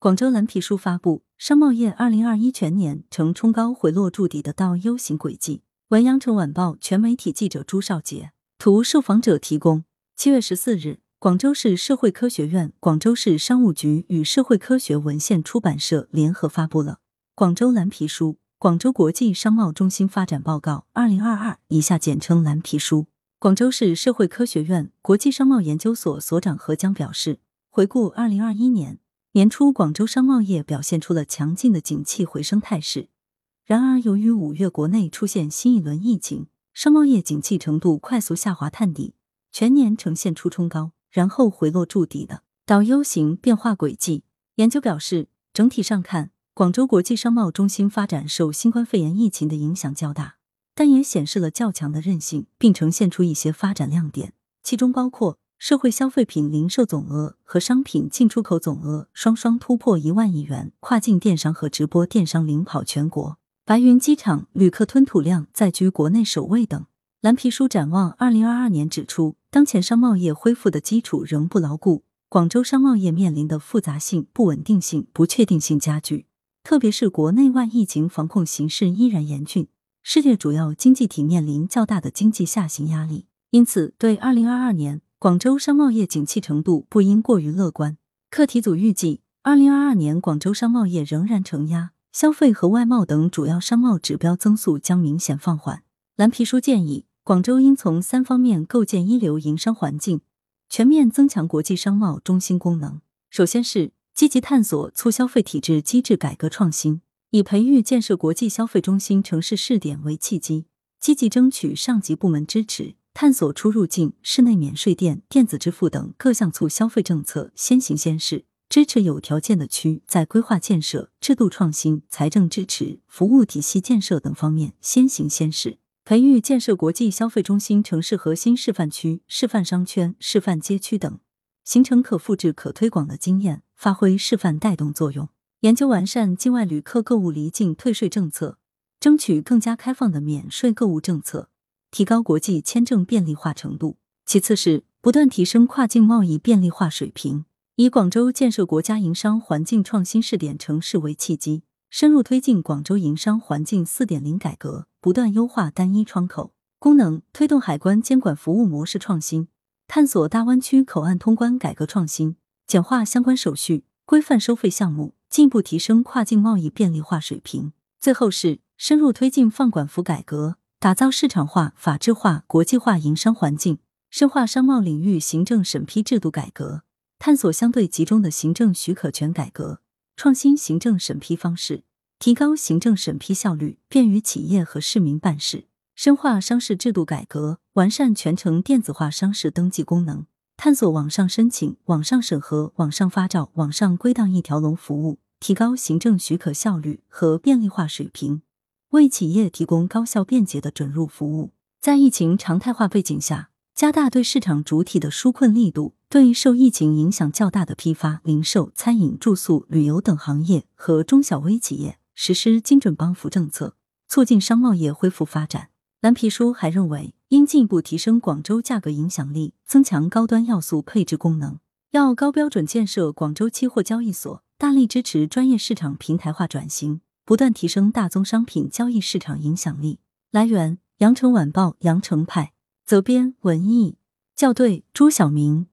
广州蓝皮书发布，商贸业二零二一全年呈冲高回落筑底的倒 U 型轨迹。文阳城晚报全媒体记者朱少杰，图受访者提供。七月十四日，广州市社会科学院、广州市商务局与社会科学文献出版社联合发布了《广州蓝皮书：广州国际商贸中心发展报告（二零二二）》，以下简称蓝皮书。广州市社会科学院国际商贸研究所所长何江表示，回顾二零二一年。年初，广州商贸业表现出了强劲的景气回升态势。然而，由于五月国内出现新一轮疫情，商贸业景气程度快速下滑探底，全年呈现出冲高然后回落筑底的倒 U 型变化轨迹。研究表示，整体上看，广州国际商贸中心发展受新冠肺炎疫情的影响较大，但也显示了较强的韧性，并呈现出一些发展亮点，其中包括。社会消费品零售总额和商品进出口总额双双突破一万亿元，跨境电商和直播电商领跑全国。白云机场旅客吞吐量再居国内首位等。蓝皮书展望二零二二年指出，当前商贸业恢复的基础仍不牢固，广州商贸业面临的复杂性、不稳定性、不确定性加剧，特别是国内外疫情防控形势依然严峻，世界主要经济体面临较大的经济下行压力，因此对二零二二年。广州商贸业景气程度不应过于乐观。课题组预计，二零二二年广州商贸业仍然承压，消费和外贸等主要商贸指标增速将明显放缓。蓝皮书建议，广州应从三方面构建一流营商环境，全面增强国际商贸中心功能。首先是积极探索促消费体制机制改革创新，以培育建设国际消费中心城市试点为契机，积极争取上级部门支持。探索出入境、室内免税店、电子支付等各项促消费政策先行先试，支持有条件的区在规划建设、制度创新、财政支持、服务体系建设等方面先行先试，培育建设国际消费中心城市核心示范区、示范商圈、示范街区等，形成可复制、可推广的经验，发挥示范带动作用。研究完善境外旅客购物离境退税政策，争取更加开放的免税购物政策。提高国际签证便利化程度，其次是不断提升跨境贸易便利化水平。以广州建设国家营商环境创新试点城市为契机，深入推进广州营商环境四点零改革，不断优化单一窗口功能，推动海关监管服务模式创新，探索大湾区口岸通关改革创新，简化相关手续，规范收费项目，进一步提升跨境贸易便利化水平。最后是深入推进放管服改革。打造市场化、法治化、国际化营商环境，深化商贸领域行政审批制度改革，探索相对集中的行政许可权改革，创新行政审批方式，提高行政审批效率，便于企业和市民办事。深化商事制度改革，完善全程电子化商事登记功能，探索网上申请、网上审核、网上发照、网上归档一条龙服务，提高行政许可效率和便利化水平。为企业提供高效便捷的准入服务，在疫情常态化背景下，加大对市场主体的纾困力度，对受疫情影响较大的批发、零售、餐饮、住宿、旅游等行业和中小微企业实施精准帮扶政策，促进商贸业恢复发展。蓝皮书还认为，应进一步提升广州价格影响力，增强高端要素配置功能，要高标准建设广州期货交易所，大力支持专业市场平台化转型。不断提升大宗商品交易市场影响力。来源：羊城晚报羊城派，责编：文艺，校对：朱晓明。